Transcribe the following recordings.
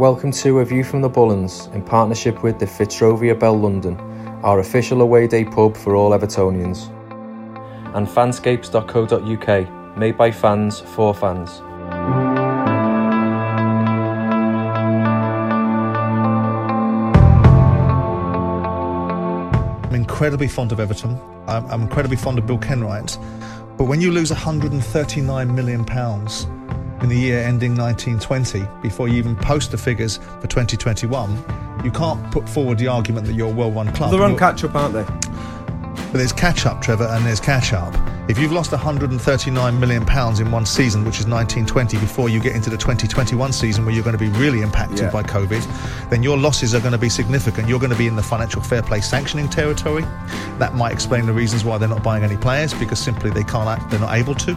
Welcome to A View from the Bullens in partnership with the Fitzrovia Bell London, our official away day pub for all Evertonians. And fanscapes.co.uk, made by fans for fans. I'm incredibly fond of Everton. I'm, I'm incredibly fond of Bill Kenwright. But when you lose 139 million pounds in the year ending 1920, before you even post the figures for 2021, you can't put forward the argument that you're a well-run club. They're on catch up, aren't they? but there's catch up, Trevor, and there's catch up. If you've lost 139 million pounds in one season, which is 1920, before you get into the 2021 season where you're going to be really impacted Yeah. by COVID, then your losses are going to be significant. You're going to be in the financial fair play sanctioning territory. That might explain the reasons why they're not buying any players because simply they can't, act, they're not able to.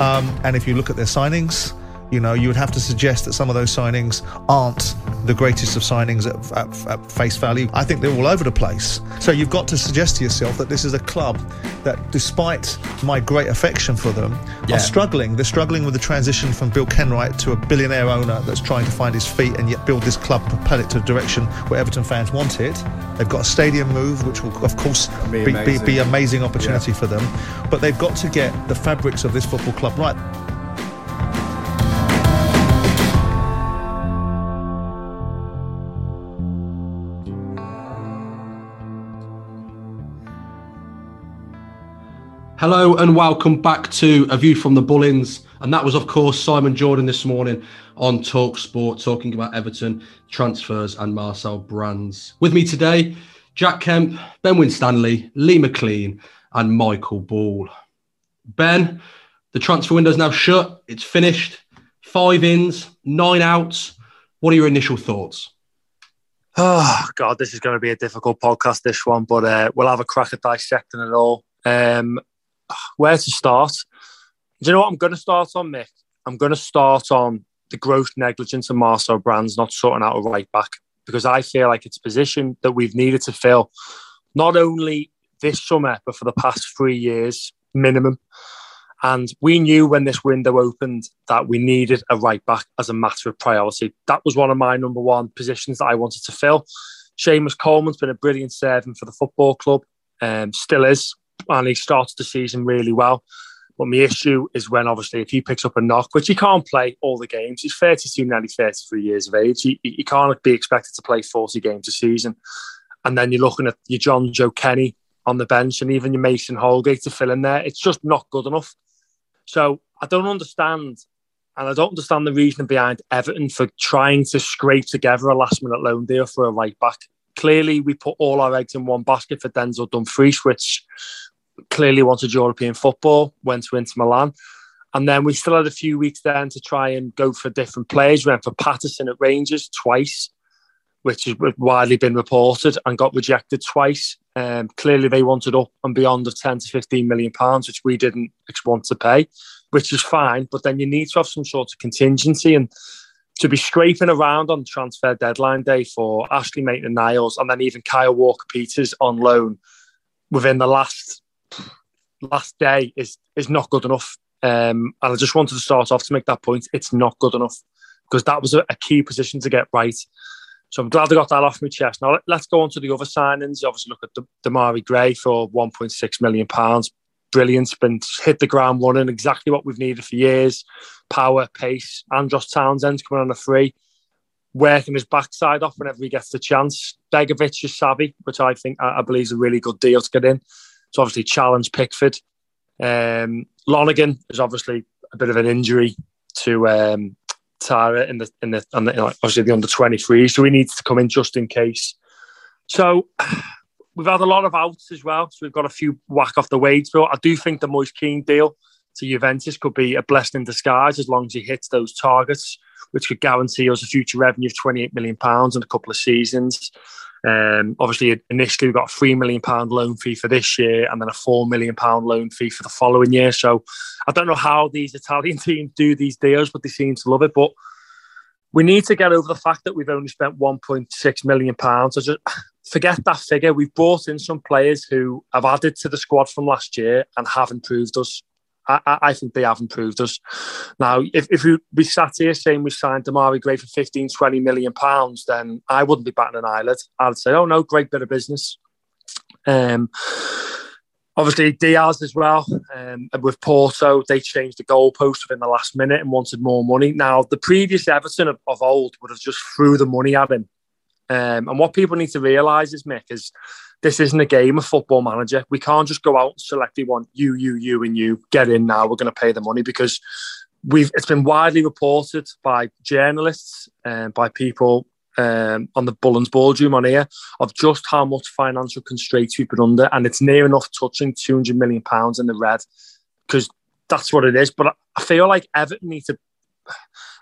Um, and if you look at their signings, you know, you would have to suggest that some of those signings aren't the greatest of signings at, at, at face value. I think they're all over the place. So you've got to suggest to yourself that this is a club that, despite my great affection for them, Yeah. are struggling. They're struggling with the transition from Bill Kenwright to a billionaire owner that's trying to find his feet and yet build this club, propel it to a direction where Everton fans want it. They've got a stadium move, which will, of course, Be be, be, amazing. be amazing opportunity for them. But they've got to get the fabrics of this football club right. Hello and welcome back to A View from the Bullens. And that was, of course, Simon Jordan this morning on Talk Sport, talking about Everton transfers and Marcel Brands. With me today, Jack Kemp, Ben Winstanley, Lee McLean, and Michael Ball. Ben, the transfer window's now shut. It's finished. Five ins, nine outs. What are your initial thoughts? Oh God, this is going to be a difficult podcast. This one, but uh, we'll have a crack at dissecting it all. Um, where to start? Do you know what I'm going to start on, Mick? I'm going to start on the gross negligence of Marcel Brands not sorting out a right back because I feel like it's a position that we've needed to fill not only this summer but for the past three years minimum. And we knew when this window opened that we needed a right back as a matter of priority. That was one of my number one positions that I wanted to fill. Seamus Coleman's been a brilliant servant for the football club, um, still is, and he started the season really well. But my issue is when obviously if he picks up a knock, which he can't play all the games, he's 32, nearly 33 years of age. He, he can't be expected to play 40 games a season. And then you're looking at your Jonjoe Kenny on the bench and even your Mason Holgate to fill in there. It's just not good enough. So I don't understand, and I don't understand the reason behind Everton for trying to scrape together a last minute loan deal for a right back. Clearly, we put all our eggs in one basket for Denzel Dumfries, which clearly wanted European football, went to Inter Milan. And then we still had a few weeks then to try and go for different players. We went for Patterson at Rangers twice, which has widely been reported and got rejected twice. Um, clearly, they wanted up and beyond of 10 to 15 million pounds, which we didn't want to pay, which is fine. But then you need to have some sort of contingency and to be scraping around on transfer deadline day for Ainsley Maitland Niles and then even Kyle Walker Peters on loan within the last last day is is not good enough. Um, and I just wanted to start off to make that point. It's not good enough because that was a, a key position to get right. So I'm glad I got that off my chest. Now let's go on to the other signings. Obviously look at the Demarai Gray for 1.6 million pounds. Brilliant, been hit the ground running, exactly what we've needed for years. Power, pace. Andros Townsend's coming on a free, working his backside off whenever he gets the chance. Begovic is savvy, which I think I, believe is a really good deal to get in. So obviously challenge Pickford. Um, Lonergan is obviously a bit of an injury to um, Tyrer in the in the, in the obviously the under 23, so he needs to come in just in case. So we've had a lot of outs as well, so we've got a few whack off the wage bill. I do think the Moise Kean deal to Juventus could be a blessing in disguise as long as he hits those targets, which could guarantee us a future revenue of 28 million pounds in a couple of seasons. Um, obviously, initially we've got a three million pound loan fee for this year, and then a four million pound loan fee for the following year. So I don't know how these Italian teams do these deals, but they seem to love it. But we need to get over the fact that we've only spent 1.6 million pounds. So just forget that figure. We've brought in some players who have added to the squad from last year and have improved us. I, I, think they have improved us. Now, if, if we, we sat here saying we signed Demarai Gray for 15, 20 million pounds, then I wouldn't be batting an eyelid. I'd say, oh no, great bit of business. Um, obviously, Diaz as well. Um, with Porto, they changed the goalpost within the last minute and wanted more money. Now, the previous Everton of, of old would have just threw the money at him. Um, and what people need to realise is, Mick, is this isn't a game of football manager. We can't just go out and select we want you, you, you, and you. Get in now. We're going to pay the money because we've. It's been widely reported by journalists and by people um, on the Bullens boardroom on here of just how much financial constraints we've been under, and it's near enough touching two hundred million pounds in the red because that's what it is. But I feel like Everton need to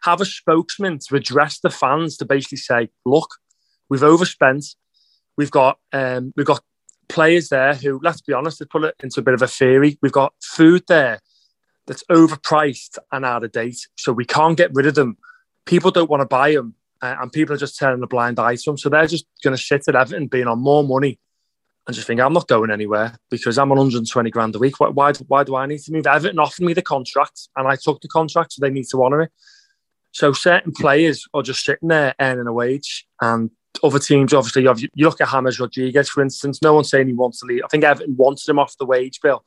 have a spokesman to address the fans to basically say, look, we've overspent We've got um, we've got players there who, let's be honest, to put it into a bit of a theory, we've got food there that's overpriced and out of date, so we can't get rid of them. People don't want to buy them, uh, and people are just turning a blind eye to them. So they're just going to sit at Everton, being on more money, and just think I'm not going anywhere because I'm on 120 grand a week. Why, why, why do I need to move? Everton offered me the contract, and I took the contract, so they need to honour it. So certain players are just sitting there earning a wage, and other teams, obviously, you look at James Rodriguez, for instance. No one's saying he wants to leave. I think Everton wanted him off the wage bill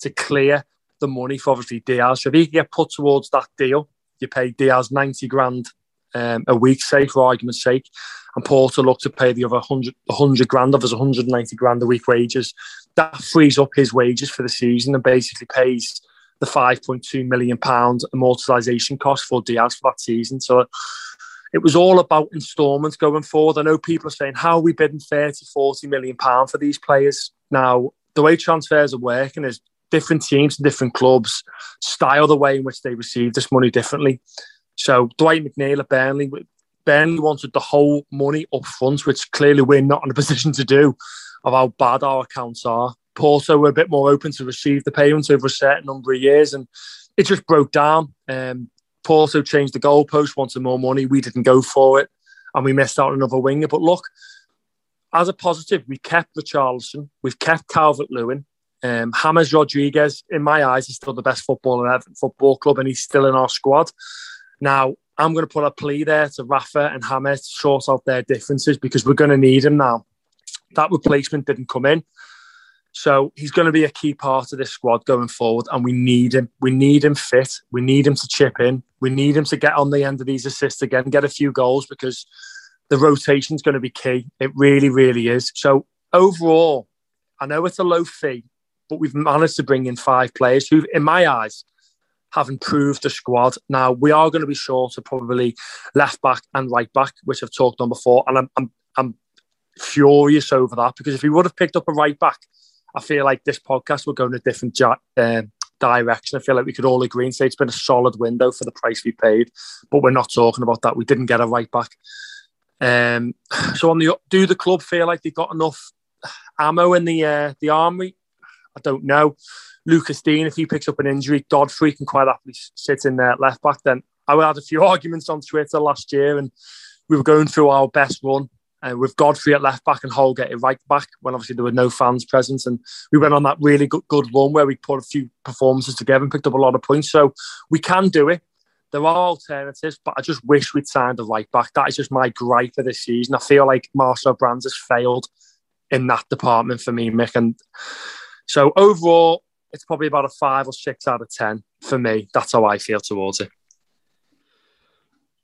to clear the money for obviously Diaz. So if he can get put towards that deal, you pay Diaz 90 grand um, a week, say, for argument's sake, and Porto look to pay the other 100, 100 grand of his 190 grand a week wages. That frees up his wages for the season and basically pays the 5.2 million pound amortization cost for Diaz for that season. So it was all about instalments going forward. I know people are saying, how are we bidding 30, 40 million pounds for these players? Now, the way transfers are working is different teams and different clubs style the way in which they receive this money differently. So Dwight McNeil at Burnley, Burnley wanted the whole money up front, which clearly we're not in a position to do of how bad our accounts are. Porto were a bit more open to receive the payments over a certain number of years and it just broke down. Um, Porto changed the goalpost, wanted more money. We didn't go for it, and we missed out on another winger. But look, as a positive, we kept Richarlison, we've kept Calvert Lewin. Um, James Rodriguez, in my eyes, is still the best footballer in Everton Football Club, and he's still in our squad. Now, I'm going to put a plea there to Rafa and James to sort out their differences because we're going to need him now. That replacement didn't come in. So he's going to be a key part of this squad going forward, and we need him. We need him fit. We need him to chip in. We need him to get on the end of these assists again, get a few goals because the rotation is going to be key. It really, really is. So overall, I know it's a low fee, but we've managed to bring in five players who, in my eyes, have improved the squad. Now we are going to be short of probably left back and right back, which I've talked on before, and I'm I'm, I'm furious over that because if we would have picked up a right back I feel like this podcast will go in a different uh, direction. I feel like we could all agree and say it's been a solid window for the price we paid, but we're not talking about that. We didn't get a right back. Um, so on the do the club feel like they've got enough ammo in the uh, the army? I don't know. Lucas Digne, if he picks up an injury, Dodd Godfrey can quite happily sit in there left back. Then I had a few arguments on Twitter last year, and we were going through our best run uh, with Godfrey at left back and Holgate at right back when obviously there were no fans present. And we went on that really good, good run where we put a few performances together and picked up a lot of points. So we can do it. There are alternatives, but I just wish we'd signed a right back. That is just my gripe for this season. I feel like Marcel Brands has failed in that department for me, Mick. And so overall, it's probably about a five or six out of 10 for me. That's how I feel towards it.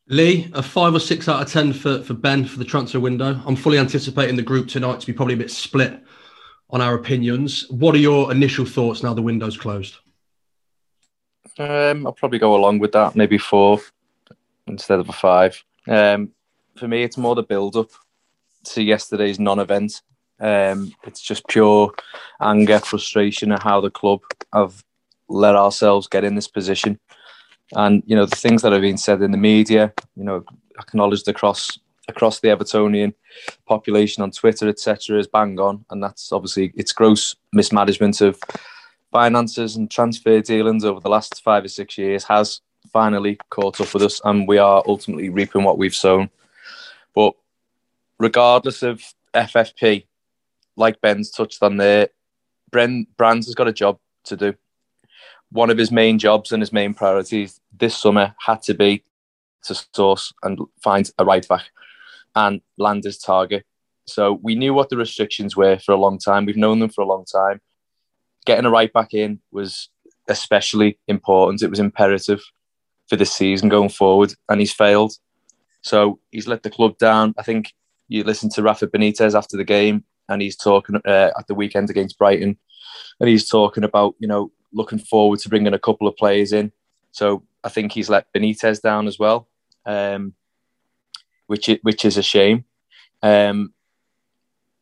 Lee, a five or six out of 10 for, for Ben for the transfer window. I'm fully anticipating the group tonight to be probably a bit split on our opinions. What are your initial thoughts now the window's closed? Um, I'll probably go along with that, maybe four instead of a five. Um, for me, it's more the build up to yesterday's non event. Um, it's just pure anger, frustration at how the club have let ourselves get in this position. And you know the things that have been said in the media, you know, acknowledged across across the Evertonian population on Twitter, etc., is bang on, and that's obviously it's gross mismanagement of finances and transfer dealings over the last five or six years has finally caught up with us, and we are ultimately reaping what we've sown. But regardless of FFP, like Ben's touched on there, Bren Brands has got a job to do one of his main jobs and his main priorities this summer had to be to source and find a right back and land his target. So we knew what the restrictions were for a long time. We've known them for a long time. Getting a right back in was especially important. It was imperative for this season going forward, and he's failed. So he's let the club down. I think you listen to Rafa Benitez after the game, and he's talking uh, at the weekend against Brighton, and he's talking about you know looking forward to bringing a couple of players in. So I think he's let Benitez down as well, um, which is, which is a shame. Um,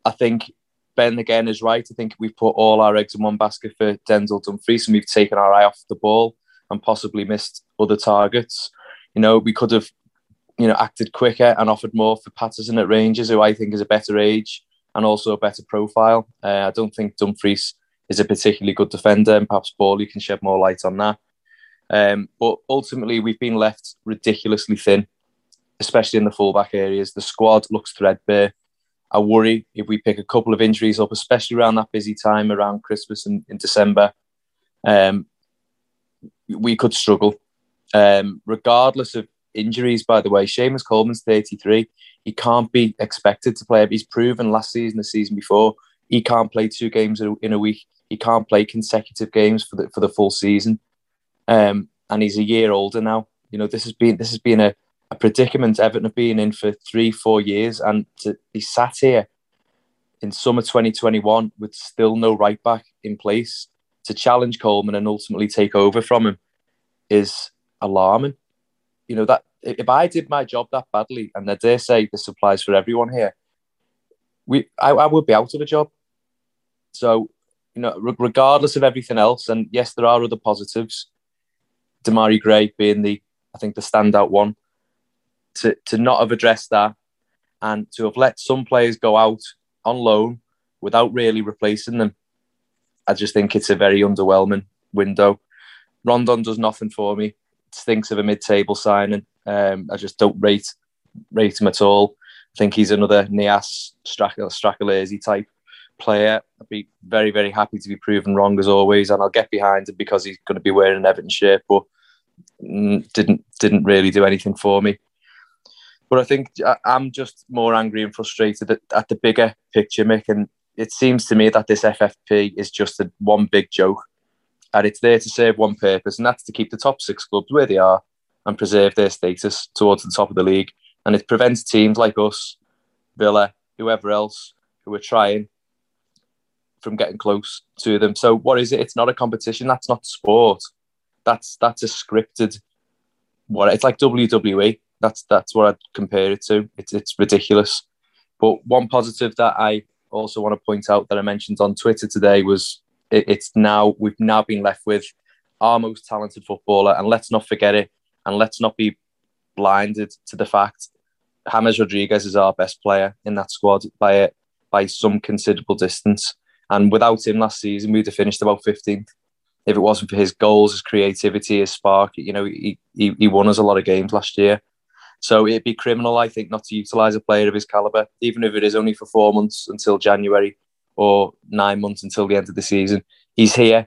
I think Ben again is right. I think we've put all our eggs in one basket for Denzel Dumfries, and we've taken our eye off the ball and possibly missed other targets. You know, we could have, you know, acted quicker and offered more for Patterson at Rangers, who I think is a better age and also a better profile. Uh, I don't think Dumfries is a particularly good defender, and perhaps Ball you can shed more light on that. Um, but ultimately, we've been left ridiculously thin, especially in the fullback areas. The squad looks threadbare. I worry if we pick a couple of injuries up, especially around that busy time around Christmas and in December, um, we could struggle. Um, regardless of injuries, by the way, Seamus Coleman's 33. He can't be expected to play. He's proven last season, the season before, he can't play two games in a week. He can't play consecutive games for the for the full season, um, and he's a year older now. You know, this has been this has been a, a predicament Everton have been in for three, four years, and to be sat here in summer 2021 with still no right back in place to challenge Coleman and ultimately take over from him is alarming. You know that if I did my job that badly, and I dare say this applies for everyone here, we I, I would be out of a job. So you know, regardless of everything else, and yes, there are other positives. Demarai Gray being the, I think, the standout one. To to not have addressed that, and to have let some players go out on loan without really replacing them, I just think it's a very underwhelming window. Rondon does nothing for me. It stinks of a mid-table signing. Um, I just don't rate rate him at all. I think he's another Niasse Strachelese type player. I'd be very, very happy to be proven wrong as always, and I'll get behind him because he's going to be wearing an Everton shirt, but didn't didn't really do anything for me. But I think I'm just more angry and frustrated at, at the bigger picture, Mick. And it seems to me that this FFP is just a one big joke, and it's there to serve one purpose, and that's to keep the top six clubs where they are and preserve their status towards the top of the league. And it prevents teams like us, Villa, whoever else, who are trying from getting close to them. So what is it? It's not a competition. That's not sport. That's that's a scripted. What it's like WWE. That's that's what I'd compare it to. It's it's ridiculous. But one positive that I also want to point out that I mentioned on Twitter today was it, it's now we've now been left with our most talented footballer, and let's not forget it, and let's not be blinded to the fact James Rodriguez is our best player in that squad by a, by some considerable distance. And without him last season, we'd have finished about 15th. If it wasn't for his goals, his creativity, his spark, you know, he, he, he won us a lot of games last year. So it'd be criminal, I think, not to utilise a player of his calibre, even if it is only for four months until January or nine months until the end of the season. He's here.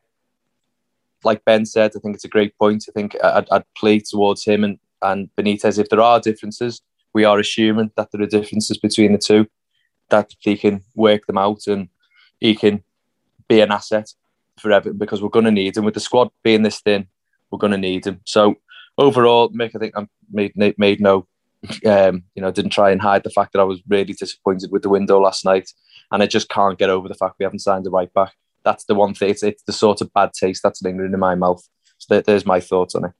Like Ben said, I think it's a great point. I think I'd, I'd play towards him and, and Benitez. If there are differences, we are assuming that there are differences between the two, that he can work them out and he can be an asset for forever because we're going to need him. With the squad being this thin, we're going to need him. So overall, Mick, I think I made made no, um, you know, didn't try and hide the fact that I was really disappointed with the window last night, and I just can't get over the fact we haven't signed a right back. That's the one thing. It's, it's the sort of bad taste that's lingering in my mouth. So there's my thoughts on it.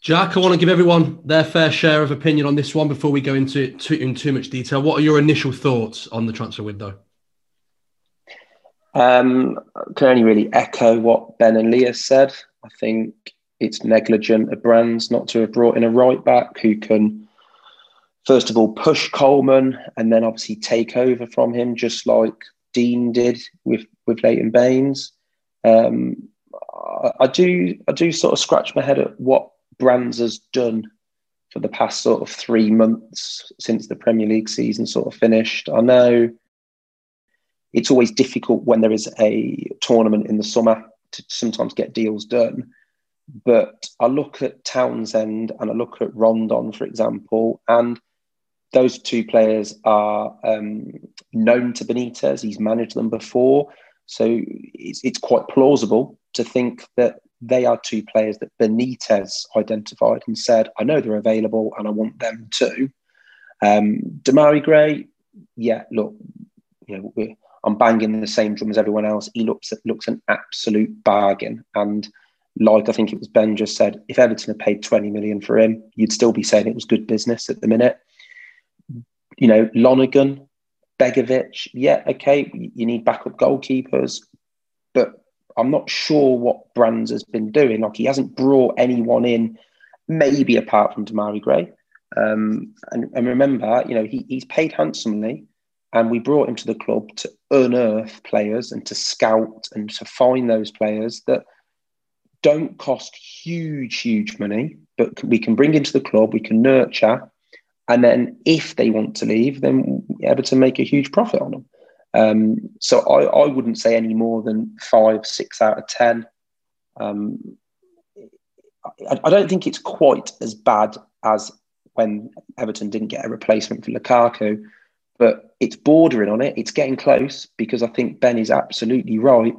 Jack, I want to give everyone their fair share of opinion on this one before we go into too, in too much detail. What are your initial thoughts on the transfer window? Um, I can only really echo what Ben and Lee said. I think it's negligent of Brands not to have brought in a right back who can, first of all, push Coleman and then obviously take over from him, just like Digne did with with Leighton Baines. Um, I, I do I do sort of scratch my head at what Brands has done for the past sort of three months since the Premier League season sort of finished. I know it's always difficult when there is a tournament in the summer to sometimes get deals done. But I look at Townsend and I look at Rondon, for example, and those two players are um, known to Benitez. He's managed them before. So it's, it's quite plausible to think that they are two players that Benitez identified and said, I know they're available and I want them too. Um, Demarai Gray, yeah, look, you know, I'm banging the same drum as everyone else. He looks looks an absolute bargain. And like I think it was Ben just said, if Everton had paid 20 million for him, you'd still be saying it was good business at the minute. You know, Lonergan, Begovic, yeah, okay, you need backup goalkeepers, but I'm not sure what Brands has been doing. Like he hasn't brought anyone in, maybe apart from Demarai Gray. Um, and, and, remember, you know, he, he's paid handsomely. And we brought him to the club to unearth players and to scout and to find those players that don't cost huge, huge money, but we can bring into the club, we can nurture. And then if they want to leave, then Everton make a huge profit on them. Um, so I, I, wouldn't say any more than five, six out of 10. Um, I, I, don't think it's quite as bad as when Everton didn't get a replacement for Lukaku but it's bordering on it. It's getting close because I think Ben is absolutely right.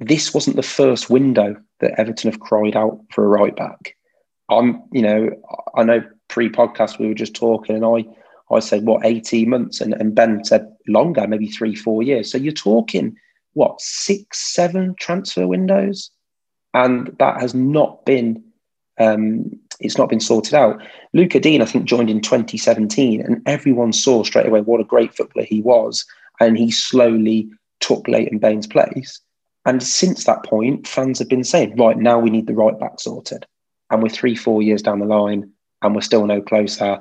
This wasn't the first window that Everton have cried out for a right back. I'm, you know, I know pre-podcast we were just talking, and I, I said what 18 months, and, and Ben said longer, maybe three, four years. So you're talking what six, seven transfer windows, and that has not been um, it's not been sorted out. Luca Digne, I think, joined in 2017, and everyone saw straight away what a great footballer he was, and he slowly took Leighton Baines' place. And since that point, fans have been saying, right now we need the right back sorted, and we're three, four years down the line, and we're still no closer.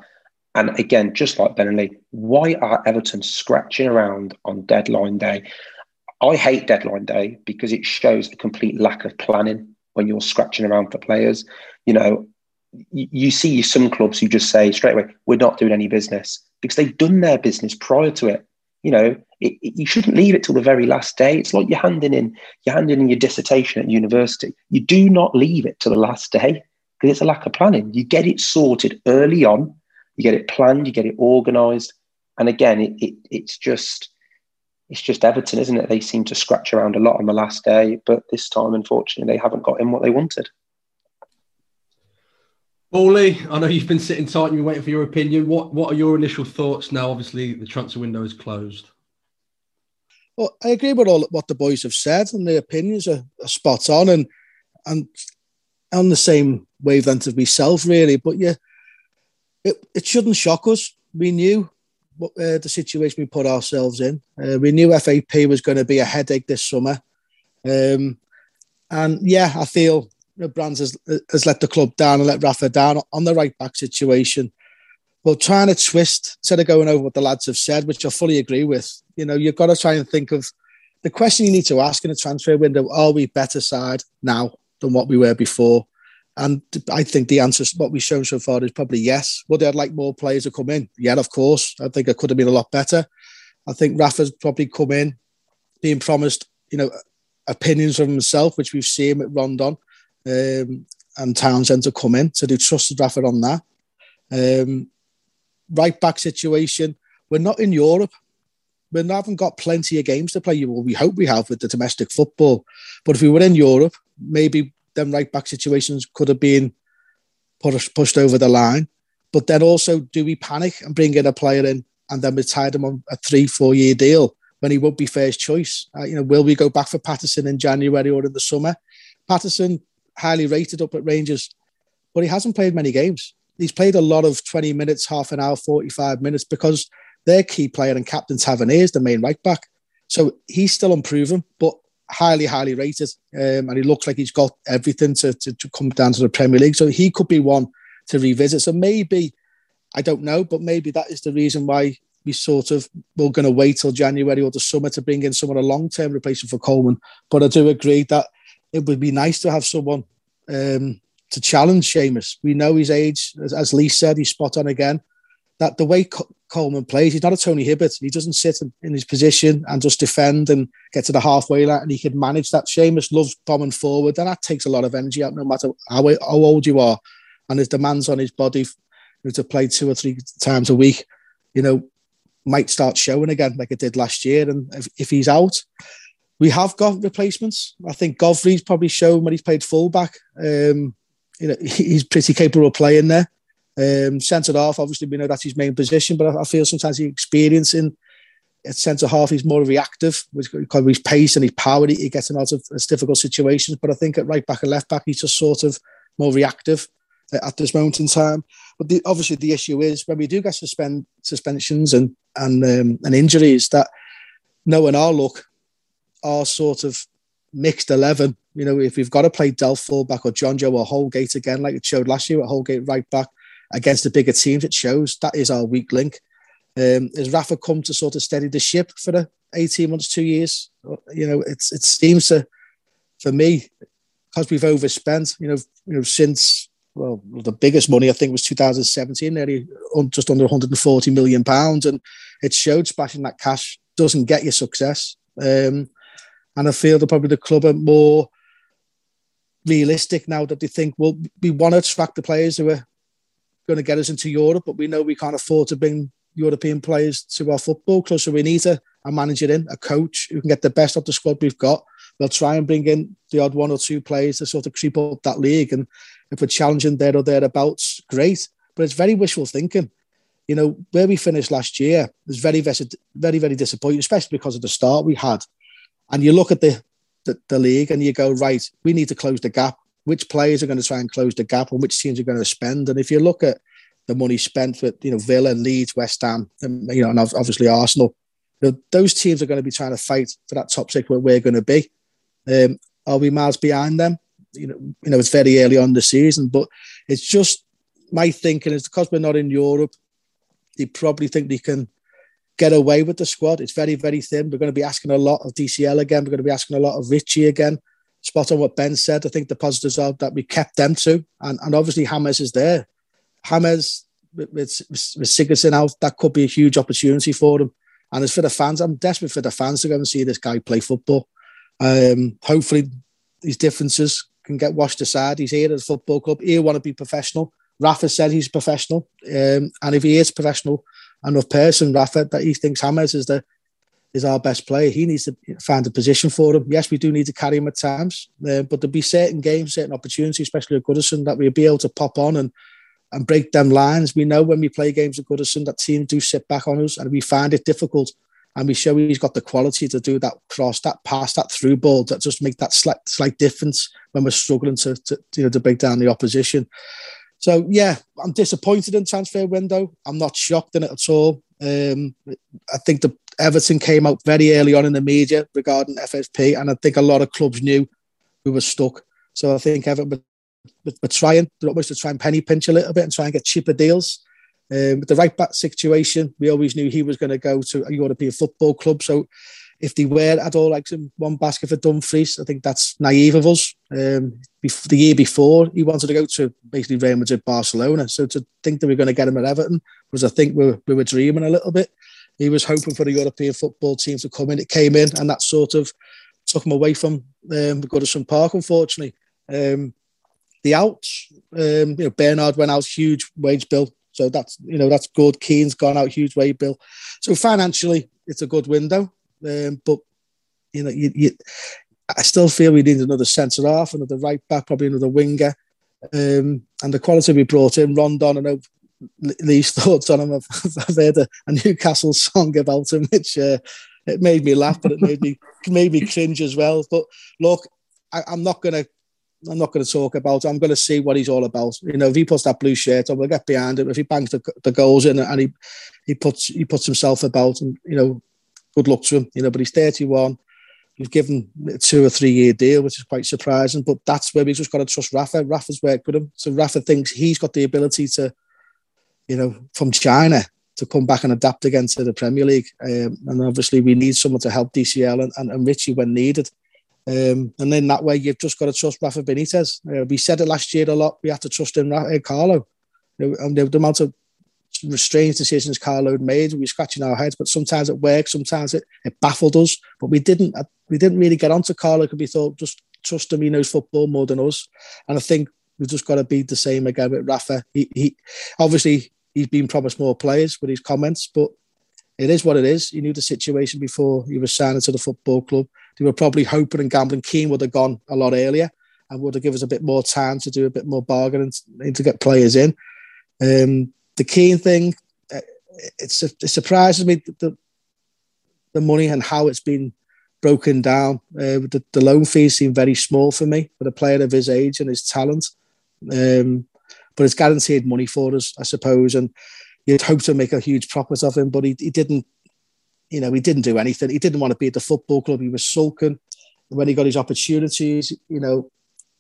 And again, just like Ben and Lee, why are Everton scratching around on deadline day? I hate deadline day because it shows a complete lack of planning when you're scratching around for players. You know, you see some clubs who just say straight away, we're not doing any business because they've done their business prior to it. You know, it, it, you shouldn't leave it till the very last day. It's like you're handing in, you're handing in your dissertation at university. You do not leave it to the last day because it's a lack of planning. You get it sorted early on, you get it planned, you get it organised. And again, it, it, it's just, it's just Everton, isn't it? They seem to scratch around a lot on the last day, but this time, unfortunately, they haven't got in what they wanted. Bowley, I know you've been sitting tight and you're waiting for your opinion. What what are your initial thoughts now? Obviously, the transfer window is closed. Well, I agree with all what the boys have said, and the opinions are, are spot on, and and on the same wavelength of myself, really. But yeah, it, it shouldn't shock us. We knew what uh, the situation we put ourselves in. Uh, we knew FFP was going to be a headache this summer, um, and yeah, I feel know, Brands has, has let the club down and let Rafa down on the right back situation. well, trying to twist instead of going over what the lads have said, which I fully agree with. You know, you've got to try and think of the question you need to ask in a transfer window: Are we better side now than what we were before? And I think the answer, what we've shown so far, is probably yes. Would I like more players to come in? Yeah, of course. I think it could have been a lot better. I think Rafa's probably come in being promised, you know, opinions from himself, which we've seen at Rondon um, and Townsend to come in. So they trusted Rafa on that. Um, right back situation, we're not in Europe. We haven't got plenty of games to play. Well, we hope we have with the domestic football. But if we were in Europe, maybe them right back situations could have been pushed, over the line. But then also, do we panic and bring in a player in and then we tie them on a three, four year deal when he won't be first choice? Uh, you know, will we go back for Patterson in January or in the summer? Patterson, highly rated up at Rangers, but he hasn't played many games. He's played a lot of 20 minutes, half an hour, 45 minutes because their key player and captain Tavernier is the main right back. So he's still unproven, but highly, highly rated. Um, and he looks like he's got everything to, to, to come down to the Premier League. So he could be one to revisit. So maybe, I don't know, but maybe that is the reason why we sort of we're going to wait till January or the summer to bring in someone a long term replacement for Coleman. But I do agree that it would be nice to have someone um, to challenge Seamus. We know his age, as, as Lee said, he's spot on again. That the way Coleman plays, he's not a Tony Hibbert. He doesn't sit in, in his position and just defend and get to the halfway line, and he can manage that. Seamus loves bombing forward, and that takes a lot of energy out, no matter how, how old you are. And his demands on his body to play two or three times a week, you know, might start showing again like it did last year. And if, if he's out, we have got replacements. I think Godfrey's probably shown when he's played fullback. Um, you know, he's pretty capable of playing there. Um, centre half, obviously, we know that's his main position, but I, feel sometimes the experience in at centre half, he's more reactive because of his pace and his power. He, he gets him out of difficult situations. But I think at right back and left back, he's just sort of more reactive at this moment in time. But the, obviously, the issue is when we do get suspend suspensions and and um, and injuries that knowing our luck, our sort of mixed eleven. You know, if we've got to play Delph fullback or Jonjoe or Holgate again, like it showed last year at Holgate right back against the bigger teams, it shows that is our weak link. Um, has Rafa come to sort of steady the ship for the 18 months, two years? You know, it's it seems to, for me, because we've overspent, you know, you know, since well, the biggest money I think was 2017, nearly just under 140 million pounds, and it showed splashing that cash doesn't get you success. Um, and I feel that probably the club are more realistic now that they think, well, we want to attract the players who are going to get us into Europe, but we know we can't afford to bring European players to our football club. So we need a, a manager in, a coach who can get the best of the squad we've got. They'll try and bring in the odd one or two players to sort of creep up that league. And if we're challenging there or thereabouts, great. But it's very wishful thinking. You know, where we finished last year was very, very, very disappointing, especially because of the start we had. And you look at the, the, the league and you go, right, we need to close the gap. Which players are going to try and close the gap and which teams are going to spend? And if you look at the money spent with, you know, Villa, Leeds, West Ham, and, you know, and obviously Arsenal, you know, those teams are going to be trying to fight for that top six where we're going to be. Um, are we miles behind them? You know, you know, it's very early on the season, but it's just my thinking is because we're not in Europe, they probably think they can get away with the squad. It's very, very thin. We're going to be asking a lot of DCL again. We're going to be asking a lot of Richie again. Spot on what Ben said. I think the positives are that we kept them too. And, and obviously James is there. James with, with, with Sigurdsson out, that could be a huge opportunity for them. And as for the fans, I'm desperate for the fans to go and see this guy play football. Um, hopefully, these differences can get washed aside. He's here at the football club. He want to be professional. Rafa said he's professional, um, and if he is professional enough person, Rafa, that he thinks James is the is our best player, he needs to find a position for him. Yes, we do need to carry him at times, uh, but there'll be certain games, certain opportunities, especially at Goodison, that we'll be able to pop on and and break them lines. We know when we play games at Goodison that teams do sit back on us, and we find it difficult and we show he's got the quality to do that cross, that pass, that through ball that just make that slight slight difference when we're struggling to, to you know to break down the opposition. So yeah, I'm disappointed in transfer window. I'm not shocked in it at all. Um, I think the Everton came out very early on in the media regarding FFP, and I think a lot of clubs knew we were stuck. So I think Everton were, were trying, they're almost to try and penny pinch a little bit and try and get cheaper deals. Um, the right back situation, we always knew he was going to go to you want to be a European football club. So if they were at all like some one basket for Dumfries, I think that's naive of us. Um, the year before, he wanted to go to basically Real Madrid, Barcelona. So to think that we are going to get him at Everton was, I think, we were, we were dreaming a little bit. He was hoping for the European football team to come in. It came in, and that sort of took him away from um, Goodison Park, unfortunately. Um, the outs, um, you know, Bernard went out huge wage bill, so that's you know that's good. Kean's gone out huge wage bill, so financially it's a good window. Um, but you know, you, you, I still feel we need another centre half, another right back, probably another winger. Um, and the quality we brought in, Rondon, I know Lee's thoughts on him. I've, I've heard a, a, Newcastle song about him, which uh, it made me laugh, but it made me made me cringe as well. But look, I, I'm not gonna I'm not going to talk about it. I'm going to see what he's all about. You know, if he puts that blue shirt on, we'll get behind him. If he bangs the, the goals in and he he puts he puts himself about, and you know, good luck to him. You know, but he's 31. We've given a two or three year deal, which is quite surprising. But that's where we just got to trust Rafa. Rafa's worked with him, so Rafa thinks he's got the ability to, you know, from China to come back and adapt again to the Premier League. Um, and obviously, we need someone to help DCL and, and, and Richie when needed. Um, and then that way, you've just got to trust Rafa Benitez. Uh, we said it last year a lot. We have to trust in uh, Carlo. You know, and the, the amount of strange decisions Carlo made. We were scratching our heads, but sometimes it worked, sometimes it, it baffled us. But we didn't uh, we didn't really get onto Carlo because we thought just trust him, he knows football more than us. And I think we've just got to be the same again with Rafa. He, he obviously he's been promised more players with his comments, but it is what it is. He knew the situation before he was signed to the football club. They were probably hoping and gambling. Kean would have gone a lot earlier and would have given us a bit more time to do a bit more bargaining to get players in. Um, the Kean thing, uh, surprises me the the money and how it's been broken down. Uh, the, the loan fees seem very small for me for a player of his age and his talent. Um, but it's guaranteed money for us, I suppose. And you'd hope to make a huge profit of him, but he, he didn't. You know, he didn't do anything. He didn't want to be at the football club. He was sulking when he got his opportunities. You know,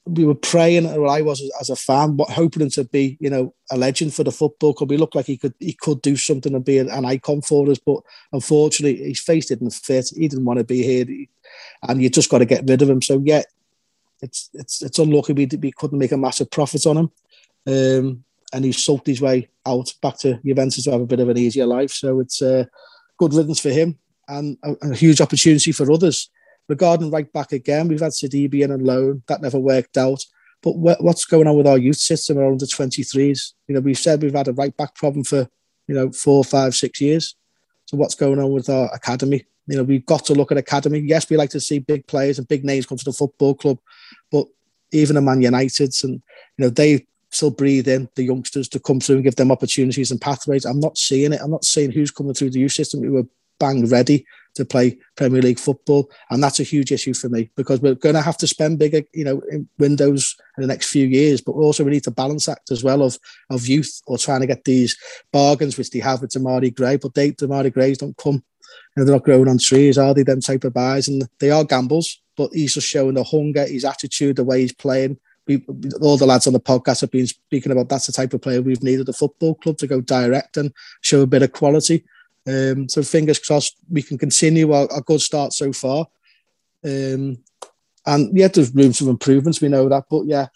we were praying, or I was as a fan, but hoping to be, you know, a legend for the football club. He looked like he could he could do something and be an, an icon for us. But unfortunately, his face didn't fit. He didn't want to be here, and you just got to get rid of him. So yeah, it's it's it's unlucky we, we couldn't make a massive profit on him, um, and he sulked his way out back to Juventus to have a bit of an easier life. So it's uh, good riddance for him and a, a huge opportunity for others regarding right back again, we've had Sidibe in on loan. That never worked out. But what's going on with our youth system, our under 23s? You know, we've said we've had a right back problem for, you know, four, five, six years. So what's going on with our academy? You know, we've got to look at academy. Yes, we like to see big players and big names come to the football club, but even a Man Uniteds and, you know, they still breathe in the youngsters to come through and give them opportunities and pathways. I'm not seeing it. I'm not seeing who's coming through the youth system who are bang ready to play Premier League football, and that's a huge issue for me because we're going to have to spend bigger, you know, in windows in the next few years. But also we need to balance act as well of of youth or trying to get these bargains which they have with Demarai Gray, but they Grays don't come. You know, they're not growing on trees, are they? Them type of buys, and they are gambles. But he's just showing the hunger, his attitude, the way he's playing. We, all the lads on the podcast have been speaking about that's the type of player we've needed the football club to go direct and show a bit of quality. Um, so fingers crossed we can continue our, our good start so far. Um, and yeah, there's room for improvements. We know that, but yeah,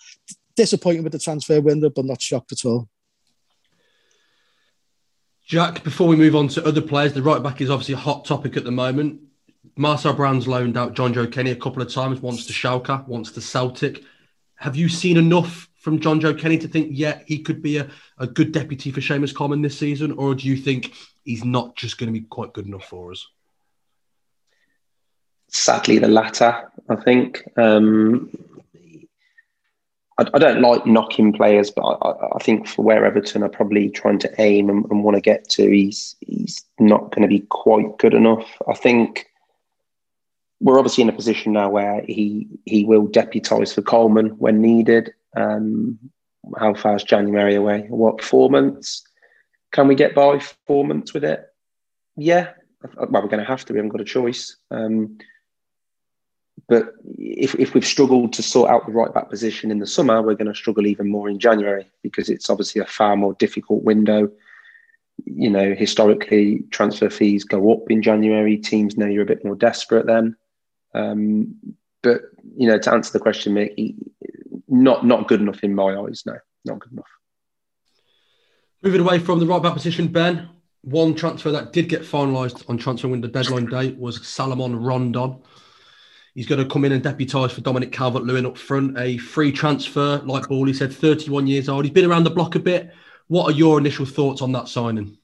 disappointing with the transfer window, but not shocked at all. Jack, before we move on to other players, the right back is obviously a hot topic at the moment. Marcel Brands loaned out Jonjoe Kenny a couple of times, once to Schalke, once to Celtic. Have you seen enough from Jonjoe Kenny to think, yeah, he could be a, a good deputy for Seamus Coleman this season? Or do you think he's not just going to be quite good enough for us? Sadly, the latter. I think. Um, I, I, don't like knocking players, but I, I, think for where Everton are probably trying to aim and, and want to get to, he's he's not going to be quite good enough. I think we're obviously in a position now where he he will deputise for Coleman when needed. Um, how far is January away? What months? Can we get by four months with it? Yeah. Well, we're going to have to. We haven't got a choice. Um, but if, if we've struggled to sort out the right back position in the summer, we're going to struggle even more in January because it's obviously a far more difficult window. you know, historically transfer fees go up in January. Teams know you're a bit more desperate then. Um, but you know, to answer the question, Mick, not not good enough in my eyes. No, not good enough. Moving away from the right back position, Ben. One transfer that did get finalised on transfer window deadline day was Salomon Rondon. He's going to come in and deputise for Dominic Calvert Lewin up front. A free transfer, like Bally said, 31 years old. He's been around the block a bit. What are your initial thoughts on that signing?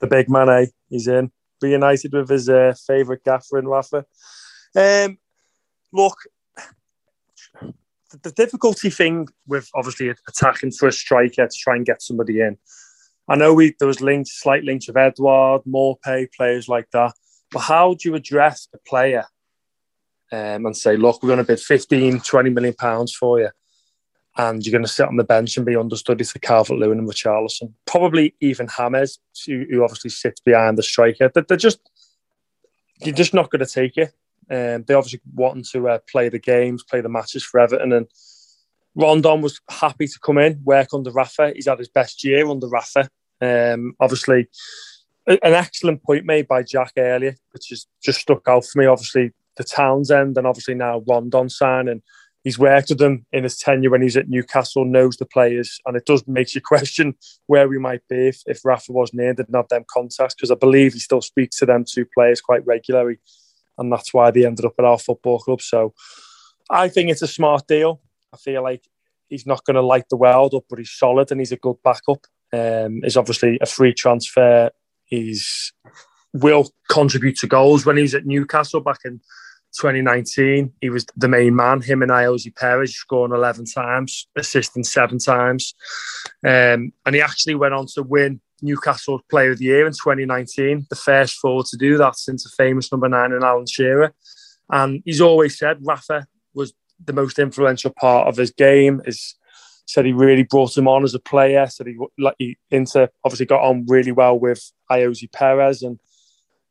The big man, eh? He's in. Reunited with his uh, favourite gaffer in Rafa. Um, look, the difficulty thing with obviously attacking for a striker to try and get somebody in. I know we there was links, slight links with Edouard, Maupay, players like that. But how do you address a player um, and say, look, we're going to bid 15, 20 million pounds for you, and you're going to sit on the bench and be understudy to Calvert Lewin and Richarlison, probably even James, who, obviously sits behind the striker. They're, they're just you're just not going to take it. Um, they obviously wanting to uh, play the games, play the matches for Everton, and Rondon was happy to come in, work under Rafa. He's had his best year under Rafa. Um, obviously, an excellent point made by Jack earlier, which has just stuck out for me. Obviously, the Townsend and obviously now Rondon signing. He's worked with them in his tenure when he's at Newcastle, knows the players, and it does make you question where we might be if, if Rafa wasn't here, didn't have them contacts, because I believe he still speaks to them two players quite regularly and that's why they ended up at our football club. So I think it's a smart deal. I feel like he's not going to light the world up, but he's solid and he's a good backup. Um, he's obviously a free transfer. He's will contribute to goals. When he was at Newcastle back in 2019, he was the main man. Him and Ayoze Perez scoring 11 times, assisting seven times, um, and he actually went on to win Newcastle Player of the Year in 2019, the first forward to do that since the famous number nine in Alan Shearer. And he's always said Rafa was the most influential part of his game. Is said he really brought him on as a player. Said he like he into obviously got on really well with Ayoze Perez, and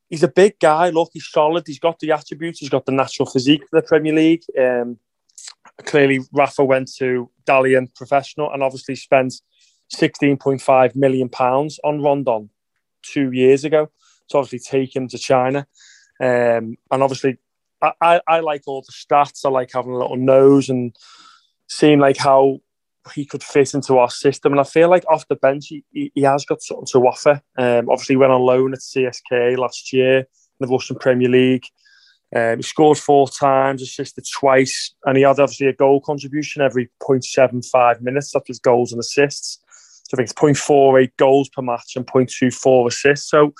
he's a big guy. Look, he's solid. He's got the attributes. He's got the natural physique for the Premier League. Um, clearly, Rafa went to Dalian Professional and obviously spent 16.5 million pounds on Rondon two years ago to obviously take him to China. Um, and obviously, I, I, I, like all the stats. I like having a little nose and seeing like how he could fit into our system. And I feel like off the bench, he, he has got something to offer. Um, obviously, went on loan at CSK last year in the Russian Premier League. Um, he scored four times, assisted twice, and he had obviously a goal contribution every 0.75 minutes after his goals and assists. I think it's 0.48 goals per match and 0.24 assists. So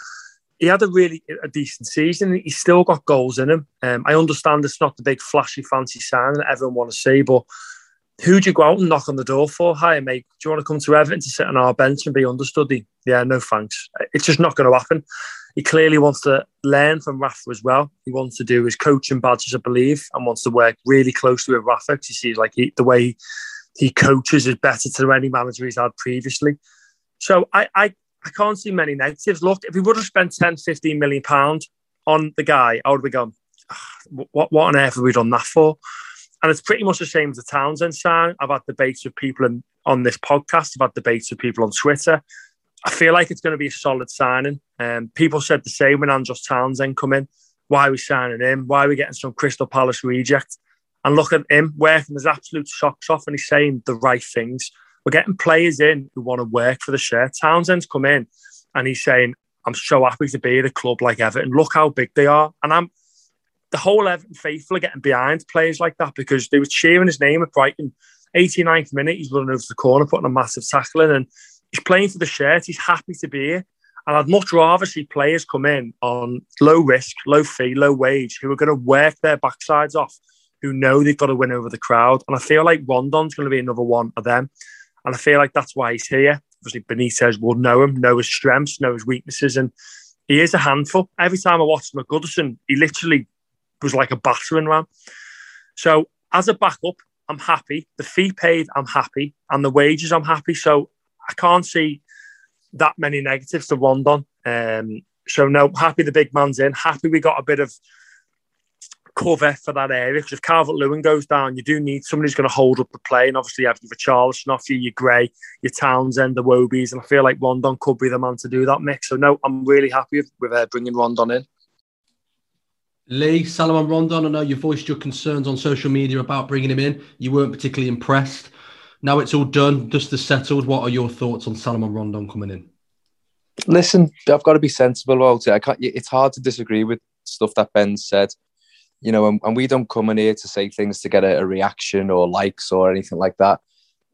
he had a really a decent season. He's still got goals in him. Um, I understand it's not the big flashy fancy sign that everyone want to see, but who do you go out and knock on the door for? Hi, mate. Do you want to come to Everton to sit on our bench and be understudy? Yeah, no thanks. It's just not going to happen. He clearly wants to learn from Rafa as well. He wants to do his coaching badges, I believe, and wants to work really closely with Rafa because he sees like he, the way he coaches is better to any manager he's had previously. So I, I, I can't see many negatives. Look, if we would have spent 10, 15 million pounds on the guy, I would have gone, what, what on earth have we done that for? And it's pretty much the same as the Townsend sign. I've had debates with people in, on this podcast. I've had debates with people on Twitter. I feel like it's going to be a solid signing. Um, people said the same when Andros Townsend come in. Why are we signing him? Why are we getting some Crystal Palace reject? And look at him working his absolute socks off and he's saying the right things. We're getting players in who want to work for the shirt. Townsend's come in and he's saying, I'm so happy to be at a club like Everton. Look how big they are. And I'm the whole Everton faithful are getting behind players like that because they were cheering his name at Brighton. 89th minute, he's running over the corner, putting a massive tackle in, and he's playing for the shirt. He's happy to be here. And I'd much rather see players come in on low risk, low fee, low wage, who are going to work their backsides off who know they've got to win over the crowd. And I feel like Rondon's going to be another one of them. And I feel like that's why he's here. Obviously, Benitez will know him, know his strengths, know his weaknesses, and he is a handful. Every time I watched McGoodison, he literally was like a battering ram. So as a backup, I'm happy. The fee paid, I'm happy, and the wages, I'm happy. So I can't see that many negatives to Rondon. Um, so no, happy the big man's in. Happy we got a bit of cover for that area. Because if Calvert Lewin goes down, you do need somebody who's going to hold up the play. And obviously, you have your Charles, off you, your Gray, your Townsend, the Wobies. And I feel like Rondon could be the man to do that mix. So, no, I'm really happy with, with uh, bringing Rondon in. Lee, Salomon Rondon, I know you voiced your concerns on social media about bringing him in. You weren't particularly impressed. Now it's all done, dust is settled. What are your thoughts on Salomon Rondon coming in? Listen, I've got to be sensible about it. I can't. It's hard to disagree with stuff that Ben said. You know, and, and we don't come in here to say things to get a, a reaction or likes or anything like that.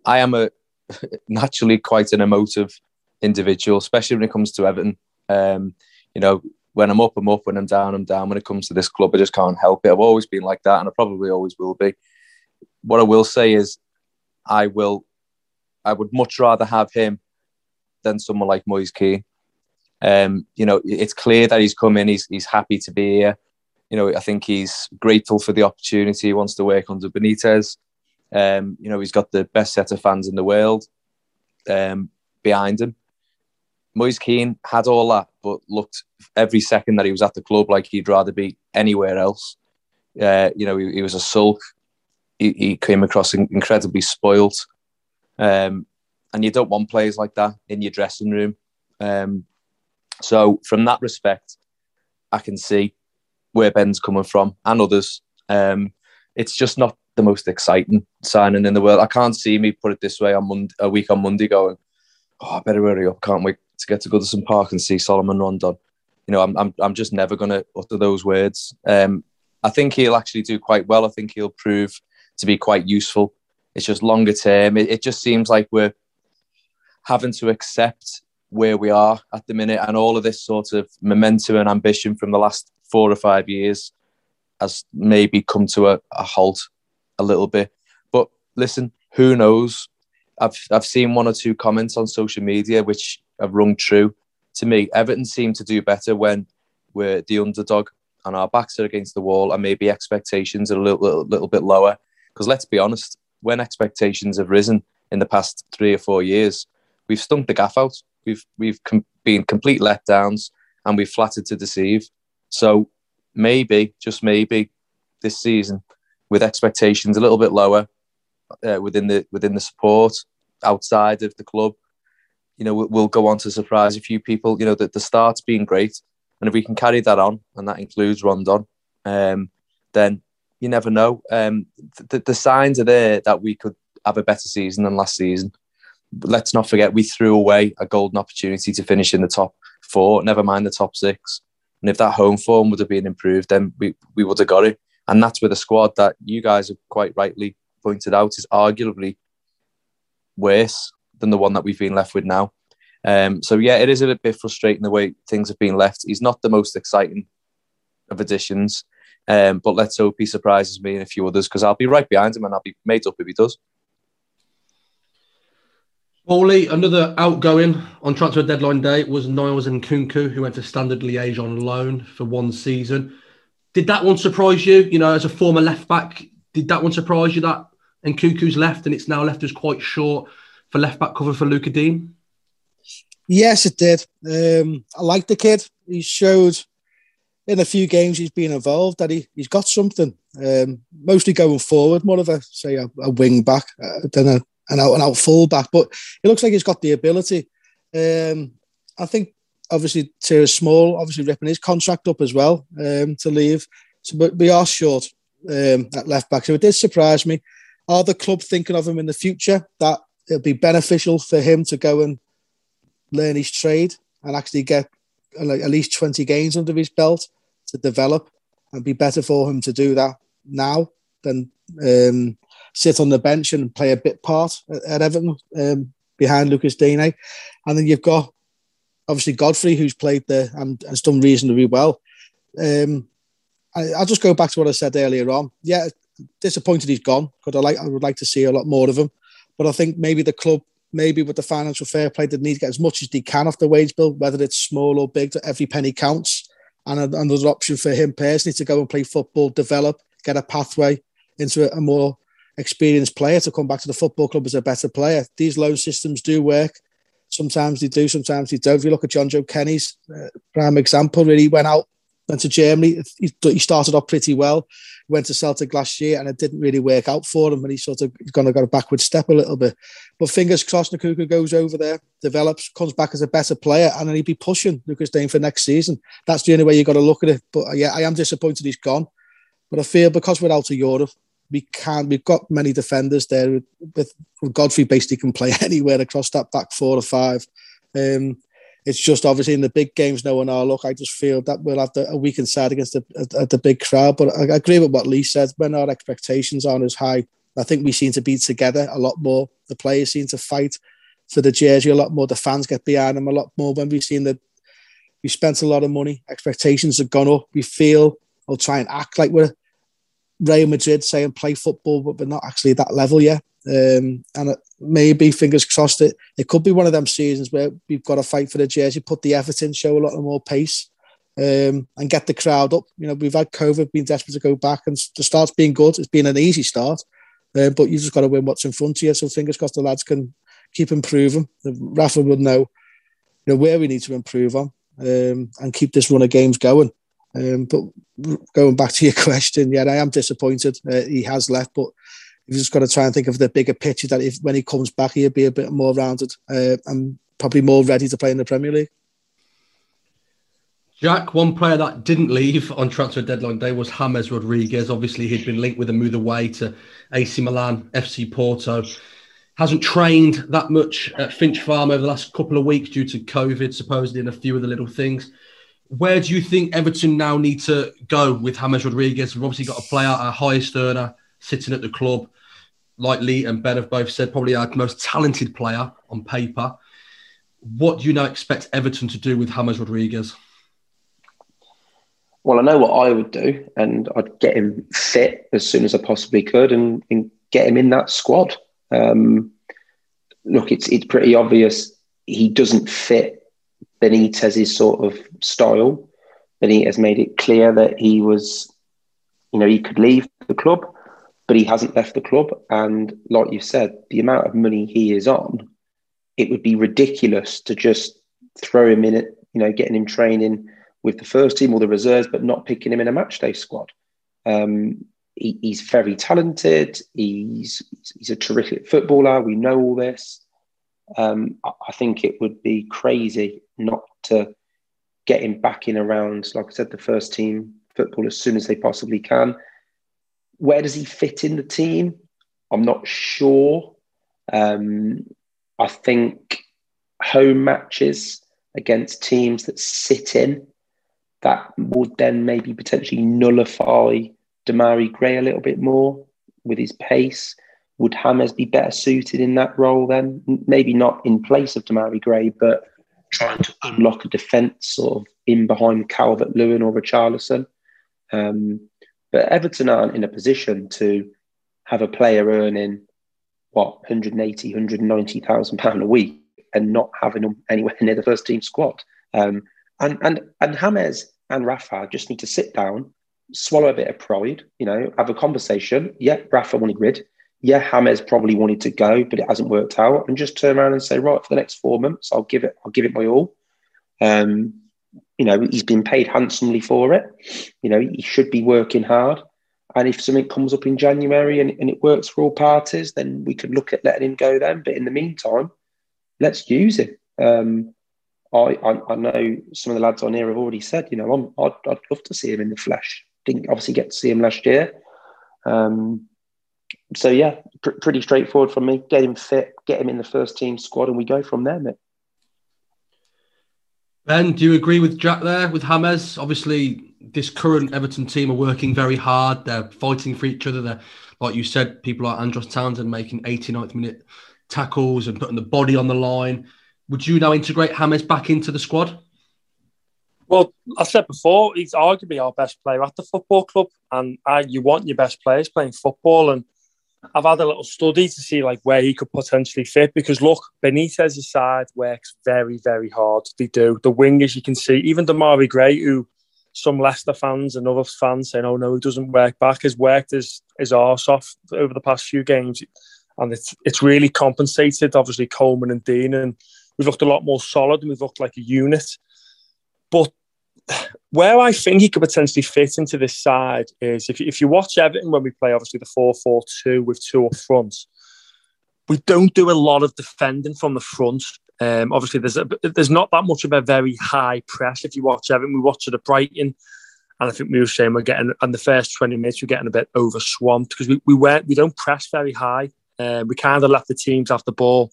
I am a naturally quite an emotive individual, especially when it comes to Everton. Um, you know, when I'm up, I'm up. When I'm down, I'm down. When it comes to this club, I just can't help it. I've always been like that, and I probably always will be. What I will say is, I will, I would much rather have him than someone like Moise Kean. Um, you know, it's clear that he's come in. He's he's happy to be here. You know, I think he's grateful for the opportunity. He wants to work under Benitez. Um, you know, he's got the best set of fans in the world um, behind him. Moise Kean had all that, but looked every second that he was at the club like he'd rather be anywhere else. Uh, you know, he, he, was a sulk. He, he came across incredibly spoilt. Um, and you don't want players like that in your dressing room. Um, so, from that respect, I can see where Ben's coming from and others. Um, it's just not the most exciting signing in the world. I can't see me put it this way on Monday, a week on Monday going, oh, I better hurry up. Can't wait to get to Goodison Park and see Salomon Rondon. You know, I'm, I'm, I'm just never going to utter those words. Um, I think he'll actually do quite well. I think he'll prove to be quite useful. It's just longer term. It, it just seems like we're having to accept where we are at the minute and all of this sort of momentum and ambition from the last four or five years has maybe come to a, a halt a little bit. But listen, who knows? I've I've seen one or two comments on social media which have rung true to me. Everton seem to do better when we're the underdog and our backs are against the wall, and maybe expectations are a little little, little bit lower. Because let's be honest, when expectations have risen in the past three or four years, we've stunk the gaff out. We've we've com- been complete letdowns, and we've flattered to deceive. So maybe, just maybe, this season, with expectations a little bit lower uh, within the within the support outside of the club, you know, we'll, we'll go on to surprise a few people. You know, that the start's been great, and if we can carry that on, and that includes Rondon, um, then you never know. Um, the, the signs are there that we could have a better season than last season. But let's not forget we threw away a golden opportunity to finish in the top four, never mind the top six. And if that home form would have been improved, then we, we would have got it. And that's with a squad that you guys have quite rightly pointed out is arguably worse than the one that we've been left with now. Um, so yeah, it is a bit frustrating the way things have been left. He's not the most exciting of additions, um, but let's hope he surprises me and a few others because I'll be right behind him and I'll be made up if he does. Paulie, another outgoing on transfer deadline day was Niels Nkounkou, who went to Standard Liège on loan for one season. Did that one surprise you? You know, as a former left back, did that one surprise you that Nkounkou's left and it's now left us quite short for left back cover for Lucas Digne? Yes, it did. Um, I like the kid. He showed in a few games he's been involved that he, he's got something. Um, mostly going forward, more of a say a, a wing back uh, than a an out and out fullback, but it looks like he's got the ability. Um, I think obviously Thierry Small obviously ripping his contract up as well um, to leave. So, but we are short um, at left back. So it did surprise me. Are the club thinking of him in the future that it'll be beneficial for him to go and learn his trade and actually get uh, at least 20 games under his belt to develop and be better for him to do that now than um, sit on the bench and play a bit part at, Everton um, behind Lucas Digne. And then you've got obviously Godfrey, who's played there and has done reasonably well. Um, I, will just go back to what I said earlier on. Yeah, disappointed he's gone because I like I would like to see a lot more of him. But I think maybe the club, maybe with the financial fair play, they need to get as much as they can off the wage bill, whether it's small or big. That every penny counts. And another option for him personally to go and play football, develop, get a pathway into a more experienced player to come back to the football club as a better player. These loan systems do work. Sometimes they do, sometimes they don't. If you look at Jonjoe Kenny's uh, prime example, really went out went to Germany. He, he started off pretty well. Went to Celtic last year, and it didn't really work out for him. And he sort of kind of got a backward step a little bit. But fingers crossed, Nkounkou goes over there, develops, comes back as a better player, and then he'd be pushing Lucas Digne for next season. That's the only way you got to look at it. But uh, yeah, I am disappointed he's gone. But I feel because we're out of Europe, we can't. We've got many defenders there. With, with Godfrey, basically can play anywhere across that back four or five. Um, it's just obviously in the big games, no one are look. I just feel that we'll have the, a weakened side against the, a, a, the big crowd. But I, I agree with what Lee said. When our expectations aren't as high, I think we seem to be together a lot more. The players seem to fight for the jersey a lot more. The fans get behind them a lot more. When we've seen that we spent a lot of money, expectations have gone up. We feel or try and act like we're Real Madrid saying play football, but we're not actually at that level yet. Um, and maybe fingers crossed it. It could be one of them seasons where we've got to fight for the jersey, put the effort in, show a lot more pace, um, and get the crowd up. You know, we've had COVID, been desperate to go back, and the start's been good. It's been an easy start, uh, but you just got to win what's in front of you. So fingers crossed the lads can keep improving. Rafa would know, you know, where we need to improve on, um, and keep this run of games going. Um, but going back to your question, yeah, I am disappointed uh, he has left, but you've just got to try and think of the bigger picture that if when he comes back, he'll be a bit more rounded uh, and probably more ready to play in the Premier League. Jack, one player that didn't leave on transfer deadline day was James Rodriguez. Obviously, he'd been linked with a move away to AC Milan, FC Porto. Hasn't trained that much at Finch Farm over the last couple of weeks due to COVID, supposedly, and a few of the little things. Where do you think Everton now need to go with James Rodriguez? We've obviously got a player, our highest earner, sitting at the club like Lee and Ben have both said, probably our most talented player on paper. What do you now expect Everton to do with James Rodriguez? Well, I know what I would do, and I'd get him fit as soon as I possibly could, and, and get him in that squad. Um, look, it's it's pretty obvious he doesn't fit Benitez's sort of style. Benitez has made it clear that he was, you know, he could leave the club but he hasn't left the club. And like you said, the amount of money he is on, it would be ridiculous to just throw him in it, you know, getting him training with the first team or the reserves, but not picking him in a matchday squad. Um, he, he's very talented. He's he's a terrific footballer. We know all this. Um, I think it would be crazy not to get him back in around, like I said, the first team football as soon as they possibly can. Where does he fit in the team? I'm not sure. Um, I think home matches against teams that sit in that would then maybe potentially nullify Demarai Gray a little bit more with his pace. Would James be better suited in that role then? Maybe not in place of Demarai Gray, but trying to unlock a defence sort of in behind Calvert Lewin or Richarlison. Um, but Everton aren't in a position to have a player earning what 180, 190,000 pound a week and not having them anywhere near the first team squad. Um, and and and James and Rafa just need to sit down, swallow a bit of pride, you know, have a conversation. Yeah, Rafa wanted rid. Yeah, James probably wanted to go, but it hasn't worked out. And just turn around and say, right, for the next four months, I'll give it, I'll give it my all. Um, you know, he's been paid handsomely for it. You know, he should be working hard. And if something comes up in January and, and it works for all parties, then we could look at letting him go then. But in the meantime, let's use him. Um, I, I, I, know some of the lads on here have already said, you know, I'd, I'd love to see him in the flesh. Didn't obviously get to see him last year. Um, so, yeah, pr- pretty straightforward from me. Get him fit, get him in the first team squad, and we go from there, mate. Ben, do you agree with Jack there with James? Obviously, this current Everton team are working very hard. They're fighting for each other. They're, like you said, people like Andros Townsend making 89th minute tackles and putting the body on the line. Would you now integrate James back into the squad? Well, I said before, he's arguably our best player at the football club, and uh, you want your best players playing football. And I've had a little study to see like where he could potentially fit because look, Benitez's side works very, very hard. They do. The wingers you can see, even Demarai Gray, who some Leicester fans and other fans saying, "Oh no, he doesn't work back," has worked his his arse off over the past few games, and it's it's really compensated. Obviously, Coleman and Digne, and we've looked a lot more solid and we've looked like a unit. But where I think he could potentially fit into this side is if, if you watch Everton when we play, obviously the 4 4 2 with two up front, we don't do a lot of defending from the front. Um, obviously, there's a, there's not that much of a very high press. If you watch Everton, we watch it at Brighton, and I think we were saying we're getting in the first 20 minutes we're getting a bit over swamped because we, we we don't press very high. Uh, we kind of let the teams have the ball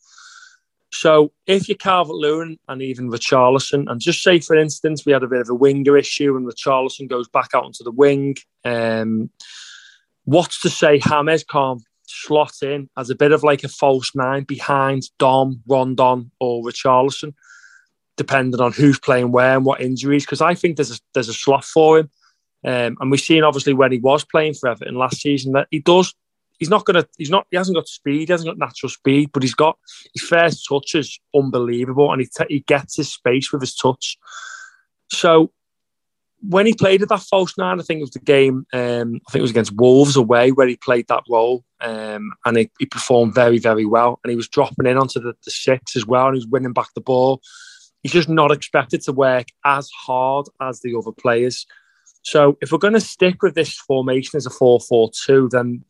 so if you're Calvert Lewin and even Richarlison, and just say, for instance, we had a bit of a winger issue and Richarlison goes back out onto the wing, um, what's to say James can't slot in as a bit of like a false nine behind Dom, Rondon, or Richarlison, depending on who's playing where and what injuries? Because I think there's a, there's a slot for him. Um, and we've seen obviously when he was playing for Everton last season that he does he's not gonna he's not he hasn't got speed, he hasn't got natural speed, but he's got his first touch is unbelievable and he t- he gets his space with his touch. So when he played at that false nine, I think it was the game, um, I think it was against Wolves away where he played that role um, and he, he, performed very, very well. And he was dropping in onto the, the six as well and he was winning back the ball. He's just not expected to work as hard as the other players. So if we're going to stick with this formation as a 4-4-2, then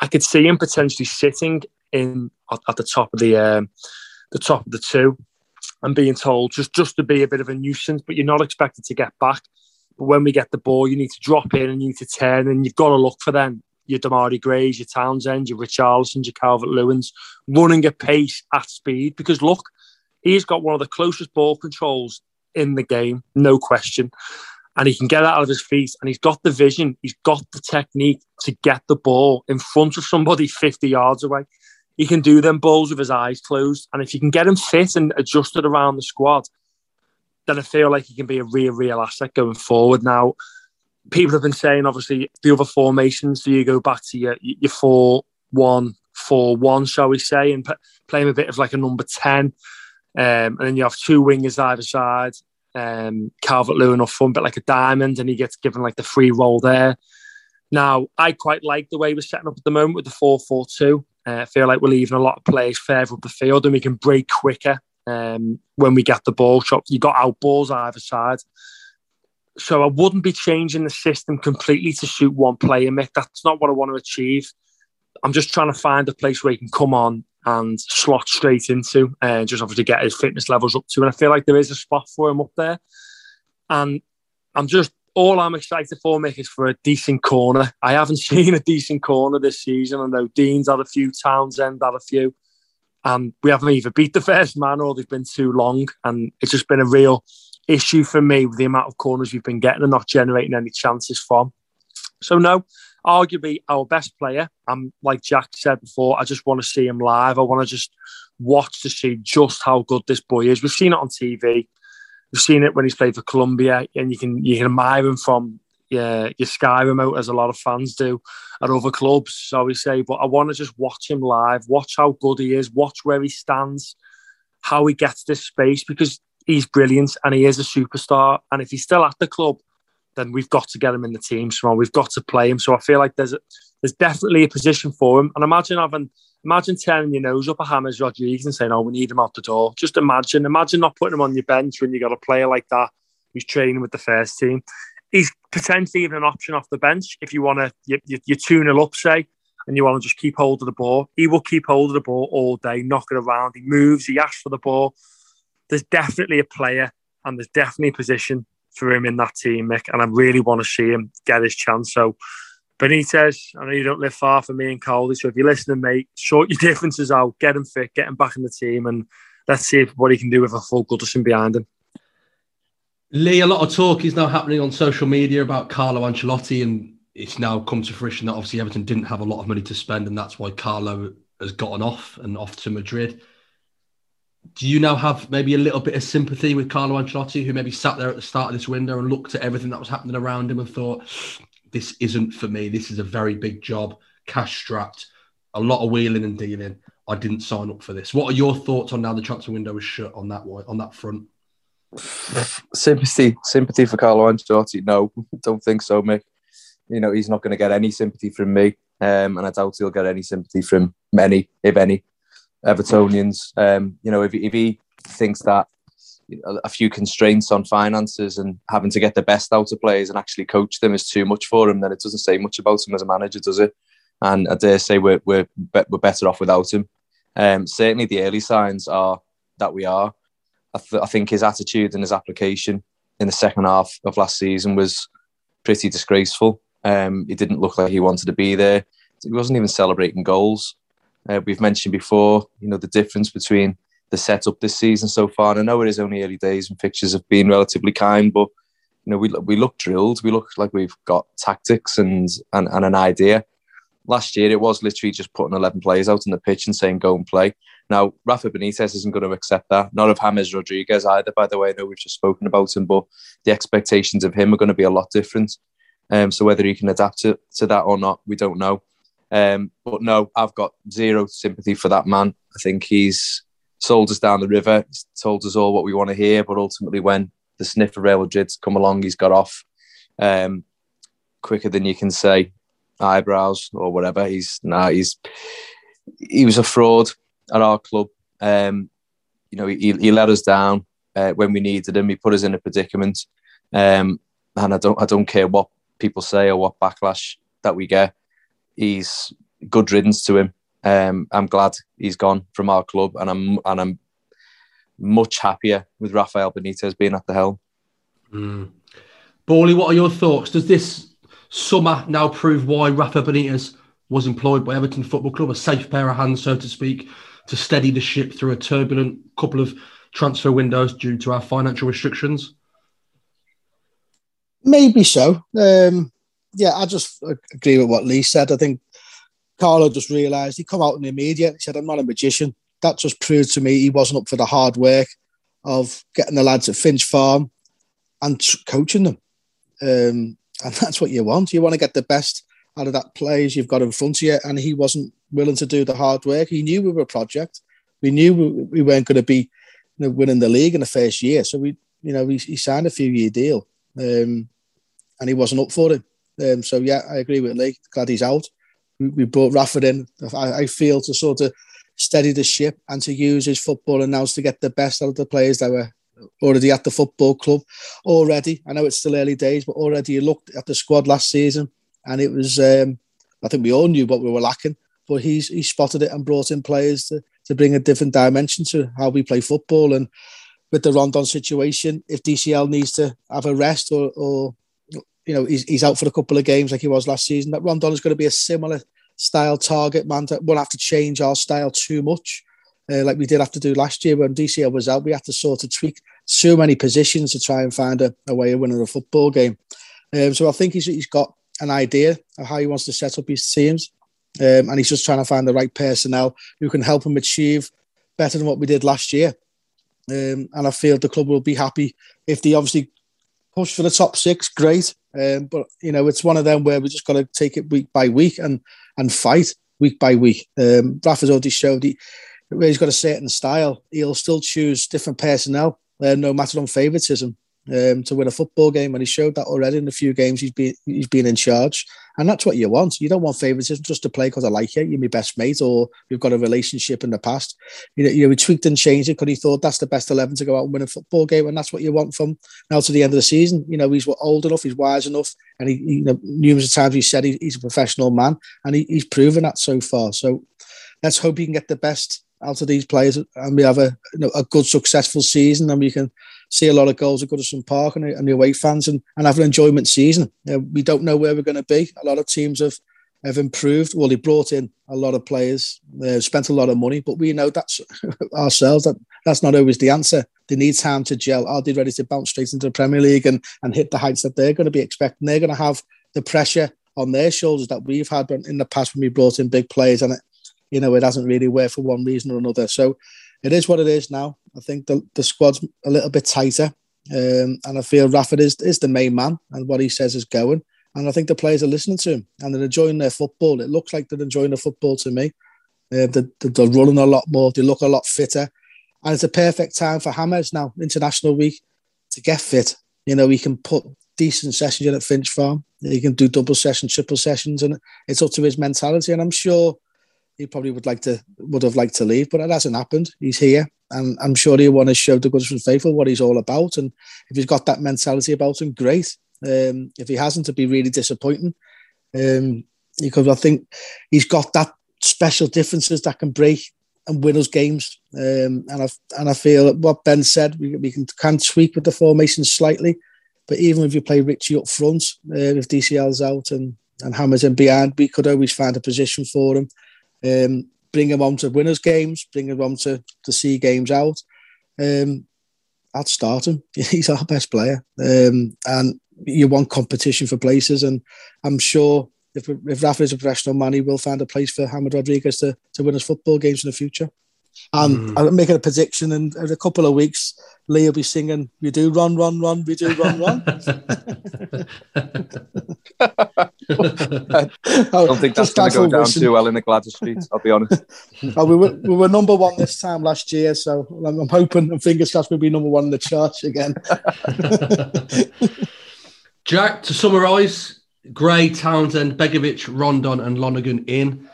I could see him potentially sitting in at, at the top of the um, the top of the two and being told just just to be a bit of a nuisance, but you're not expected to get back. But when we get the ball, you need to drop in and you need to turn, and you've got to look for them. Your Demarai Grays, your Townsend, your Richarlison, your Calvert Lewins, running at pace at speed. Because look, he's got one of the closest ball controls in the game, no question and he can get out of his feet and he's got the vision, he's got the technique to get the ball in front of somebody 50 yards away. He can do them balls with his eyes closed. And if you can get him fit and adjusted around the squad, then I feel like he can be a real, real asset going forward. Now, people have been saying, obviously, the other formations, do you go back to your, your 4 1 4 1, shall we say, and play him a bit of like a number 10. Um, and then you have two wingers either side um, Calvert Lewin up front, but like a diamond, and he gets given like the free roll there. Now, I quite like the way we're setting up at the moment with the 4 4 2. Uh, I feel like we're leaving a lot of players further up the field and we can break quicker um, when we get the ball shot. You've got out balls either side. So I wouldn't be changing the system completely to suit one player, Mick. That's not what I want to achieve. I'm just trying to find a place where he can come on and slot straight into and just obviously get his fitness levels up to. And I feel like there is a spot for him up there. And I'm just all I'm excited for, Mick, is for a decent corner. I haven't seen a decent corner this season. I know Digne's had a few, Townsend had a few. And we haven't either beat the first man or they've been too long. And it's just been a real issue for me with the amount of corners we've been getting and not generating any chances from. So no, arguably our best player. And like Jack said before, I just want to see him live. I want to just watch to see just how good this boy is. We've seen it on TV. We've seen it when he's played for Colombia, and you can you can admire him from yeah, your Sky remote, as a lot of fans do at other clubs, so we say. But I want to just watch him live, watch how good he is, watch where he stands, how he gets this space, because he's brilliant and he is a superstar. And if he's still at the club, then we've got to get him in the team So We've got to play him. So I feel like there's a, there's definitely a position for him. And imagine having imagine turning your nose up at James Rodriguez and saying, "Oh, we need him out the door." Just imagine, imagine not putting him on your bench when you got a player like that who's training with the first team. He's potentially even an option off the bench if you want to. You, you, you tune it up, say, and you want to just keep hold of the ball. He will keep hold of the ball all day, knock it around. He moves. He asks for the ball. There's definitely a player, and there's definitely a position for him in that team, Mick, and I really want to see him get his chance. So, Benitez, I know you don't live far from me and Coley, so if you're listening, mate, sort your differences out, get him fit, get him back in the team, and let's see what he can do with a full Goodison behind him. Lee, a lot of talk is now happening on social media about Carlo Ancelotti, and it's now come to fruition that obviously Everton didn't have a lot of money to spend, and that's why Carlo has gotten off and off to Madrid do you now have maybe a little bit of sympathy with Carlo Ancelotti, who maybe sat there at the start of this window and looked at everything that was happening around him and thought, this isn't for me. This is a very big job, cash strapped, a lot of wheeling and dealing. I didn't sign up for this. What are your thoughts on now the transfer window is shut on that on that front? Sympathy, sympathy for Carlo Ancelotti. No, don't think so, Mick. You know he's not going to get any sympathy from me, um, and I doubt he'll get any sympathy from many, if any. Evertonians. Um, you know, if, if he thinks that a, few constraints on finances and having to get the best out of players and actually coach them is too much for him, then it doesn't say much about him as a manager, does it? And I dare say we're we're, we're better off without him. Um, certainly, the early signs are that we are. I, th- I think his attitude and his application in the second half of last season was pretty disgraceful. Um, it didn't look like he wanted to be there. He wasn't even celebrating goals. Uh, we've mentioned before, you know, the difference between the setup this season so far. And I know it is only early days and fixtures have been relatively kind, but you know, we we look drilled. We look like we've got tactics and and, and an idea. Last year, it was literally just putting eleven players out on the pitch and saying go and play. Now, Rafa Benitez isn't going to accept that. Not of James Rodriguez either, by the way. I know we've just spoken about him, but the expectations of him are going to be a lot different. Um, so whether he can adapt to, to that or not, we don't know. Um, but no, I've got zero sympathy for that man. I think he's sold us down the river. Told us all what we want to hear, but ultimately, when the sniff of Real Madrid's come along, he's got off um, quicker than you can say eyebrows or whatever. He's nah, he's he was a fraud at our club. Um, you know, he, he let us down uh, when we needed him. He put us in a predicament, um, and I don't I don't care what people say or what backlash that we get. He's good riddance to him um, I'm glad he's gone from our club, and I'm and I'm much happier with Rafael Benitez being at the helm. Mm. Bawley, what are your thoughts? Does this summer now prove why Rafa Benitez was employed by Everton Football Club, a safe pair of hands, so to speak, to steady the ship through a turbulent couple of transfer windows due to our financial restrictions? Maybe so. Um, yeah, I just agree with what Lee said. I think Carlo just realised he come out in the media. He said, "I'm not a magician." That just proved to me he wasn't up for the hard work of getting the lads at Finch Farm and coaching them. Um, and that's what you want. You want to get the best out of that players you've got in front of you. And he wasn't willing to do the hard work. He knew we were a project. We knew we weren't going to be you know, winning the league in the first year. So we, you know, he, he signed a few year deal, um, and he wasn't up for it. Um, so yeah, I agree with Lee. Glad he's out we, brought Rafa in. I, I, feel to sort of steady the ship and to use his football and now to get the best out of the players that were already at the football club already. I know it's still early days, but already you looked at the squad last season and it was. Um, I think we all knew what we were lacking, but he's he spotted it and brought in players to, to bring a different dimension to how we play football. And with the Rondon situation, if DCL needs to have a rest or, or you know, he's, he's out for a couple of games like he was last season. That Rondon is going to be a similar style target man. That we'll have to change our style too much, uh, like we did have to do last year when DCL was out. We had to sort of tweak so many positions to try and find a, a way of winning a football game. Um, so I think he's, he's got an idea of how he wants to set up his teams, um, and he's just trying to find the right personnel who can help him achieve better than what we did last year. Um, and I feel the club will be happy if they obviously push for the top six. Great, um, but you know, it's one of them where we just got to take it week by week and and fight week by week. Um, Rafa's already showed he, where he's got a certain style. He'll still choose different personnel, uh, no matter on favouritism um, to win a football game, and he showed that already in a few games he's been he's been in charge, and that's what you want. You don't want favouritism just to play because I like you, you're my best mate, or we've got a relationship in the past. You know, you know, we tweaked and changed it because he thought that's the best eleven to go out and win a football game, and that's what you want from now to the end of the season. You know, he's old enough, he's wise enough, and he, you know, numerous times he said he, he's a professional man, and he, he's proven that so far. So let's hope he can get the best out of these players and we have a you know, a good successful season and we can see a lot of goals at Goodison Park and, and the away fans and, and have an enjoyment season. You know, we don't know where we're going to be. A lot of teams have have improved. Well, they brought in a lot of players, uh, spent a lot of money, but we know that's ourselves that that's not always the answer. They need time to gel. Are they ready to bounce straight into the Premier League and, and hit the heights that they're going to be expecting? They're going to have the pressure on their shoulders that we've had in the past when we brought in big players, and it, you know it hasn't really worked for one reason or another. So it is what it is now. I think the, the squad's a little bit tighter. Um, and I feel Rafa is, is the main man and what he says is going. And I think the players are listening to him and they're enjoying their football. It looks like they're enjoying the football to me. Uh, they're, they're, running a lot more. They look a lot fitter. And it's a perfect time for James now, International Week, to get fit. You know, he can put decent sessions in at Finch Farm. He can do double sessions, triple sessions, and it's up to his mentality. And I'm sure he probably would like to would have liked to leave, but it hasn't happened. He's here, and I'm sure he'll want to show the Goodison faithful what he's all about. And if he's got that mentality about him, great. Um, if he hasn't, it'd be really disappointing. Um, because I think he's got that special differences that can break and win us games. Um, and I and I feel what Ben said, we, we can can tweak with the formation slightly, but even if you play Richie up front, uh, if DCL's out and and James in behind, we could always find a position for him. Um, bring him on to winners games, bring him on to to see games out. Um, I'd start him. He's our best player, um, and you want competition for places. And I'm sure if, if Rafa is a professional man, he will find a place for James Rodriguez to, to win his football games in the future. And mm. I'm making a prediction in, in, a couple of weeks, Lee will be singing, We do run, run, run, we do run, run. I don't think that's going to go down wishing. too well in the Gwladys Street, I'll be honest. oh, we, were, we were number one this time last year, so I'm, I'm hoping and fingers crossed we'll be number one in the charts again. Jack, to summarise, Gray, Townsend, Begovic, Rondon, and Lonergan in.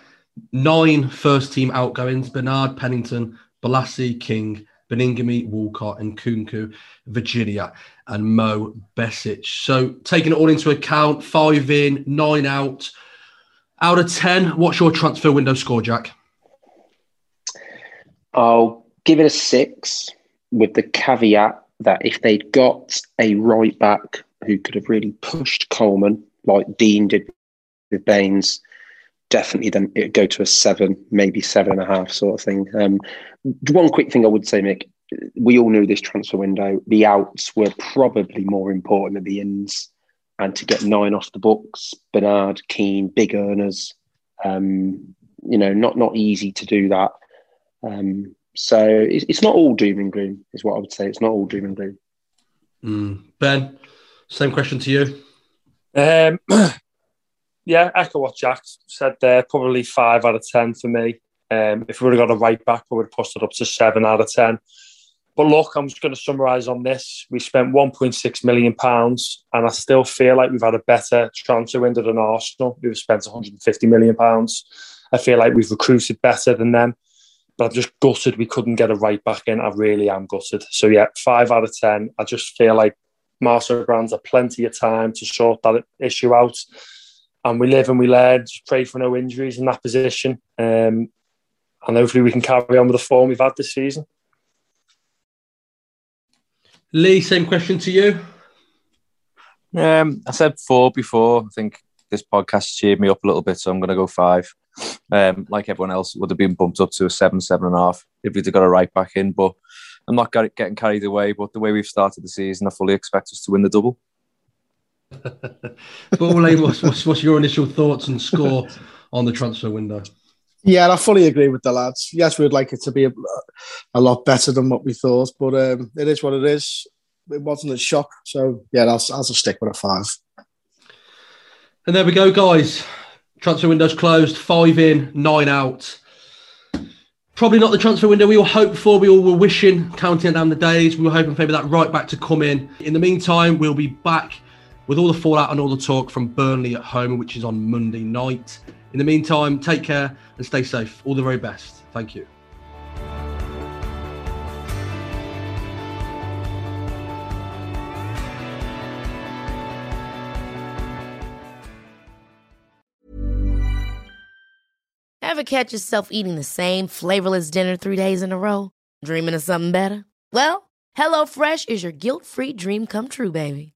Nine first team outgoings Bernard, Pennington, Bolasie, King, Baningime, Walcott, and Nkounkou, Virginia, and Mo Besic. So, taking it all into account, five in, nine out. Out of 10, what's your transfer window score, Jack? I'll give it a six with the caveat that if they'd got a right back who could have really pushed Coleman like Digne did with Baines, definitely then it'd go to a seven, maybe seven and a half sort of thing. Um, one quick thing I would say, Mick, we all knew this transfer window. The outs were probably more important than the ins, and to get nine off the books, Bernard, Kean, big earners. Um, you know, not not easy to do that. Um, so it's, it's, not all doom and gloom, is what I would say. It's not all doom and gloom. Mm. Ben, same question to you. Um, yeah, echo what Jack said there. Probably five out of ten for me. Um, if we would have got a right back, we would have pushed it up to seven out of ten. But look, I'm just going to summarise on this. We spent 1.6 million pounds, and I still feel like we've had a better transfer window than Arsenal. We've spent 150 million pounds. I feel like we've recruited better than them. But I'm just gutted we couldn't get a right back in. I really am gutted. So yeah, five out of ten. I just feel like Marcel Brands have plenty of time to sort that issue out. And we live and we learn. Just pray for no injuries in that position. Um, and hopefully we can carry on with the form we've had this season. Lee, same question to you. Um, I said four before. I think this podcast cheered me up a little bit, so I'm going to go five. Um, like everyone else, would have been bumped up to a seven, seven and a half if we'd have got a right back in. But I'm not getting carried away, but the way we've started the season, I fully expect us to win the double. But what's, what's, what's your initial thoughts and score on the transfer window? Yeah, I fully agree with the lads. Yes, we'd like it to be a, a lot better than what we thought, but um, it is what it is. It wasn't a shock, so yeah, I'll, I'll just stick with a five. And there we go, guys. Transfer window's closed. Five in, nine out probably not the transfer window we all hoped for. We all were wishing, counting down the days. We were hoping for maybe that right back to come in. In the meantime, we'll be back with all the fallout and all the talk from Burnley at home, which is on Monday night. In the meantime, take care and stay safe. All the very best. Thank you. Ever catch yourself eating the same flavorless dinner three days in a row? Dreaming of something better? Well, HelloFresh is your guilt free dream come true, baby.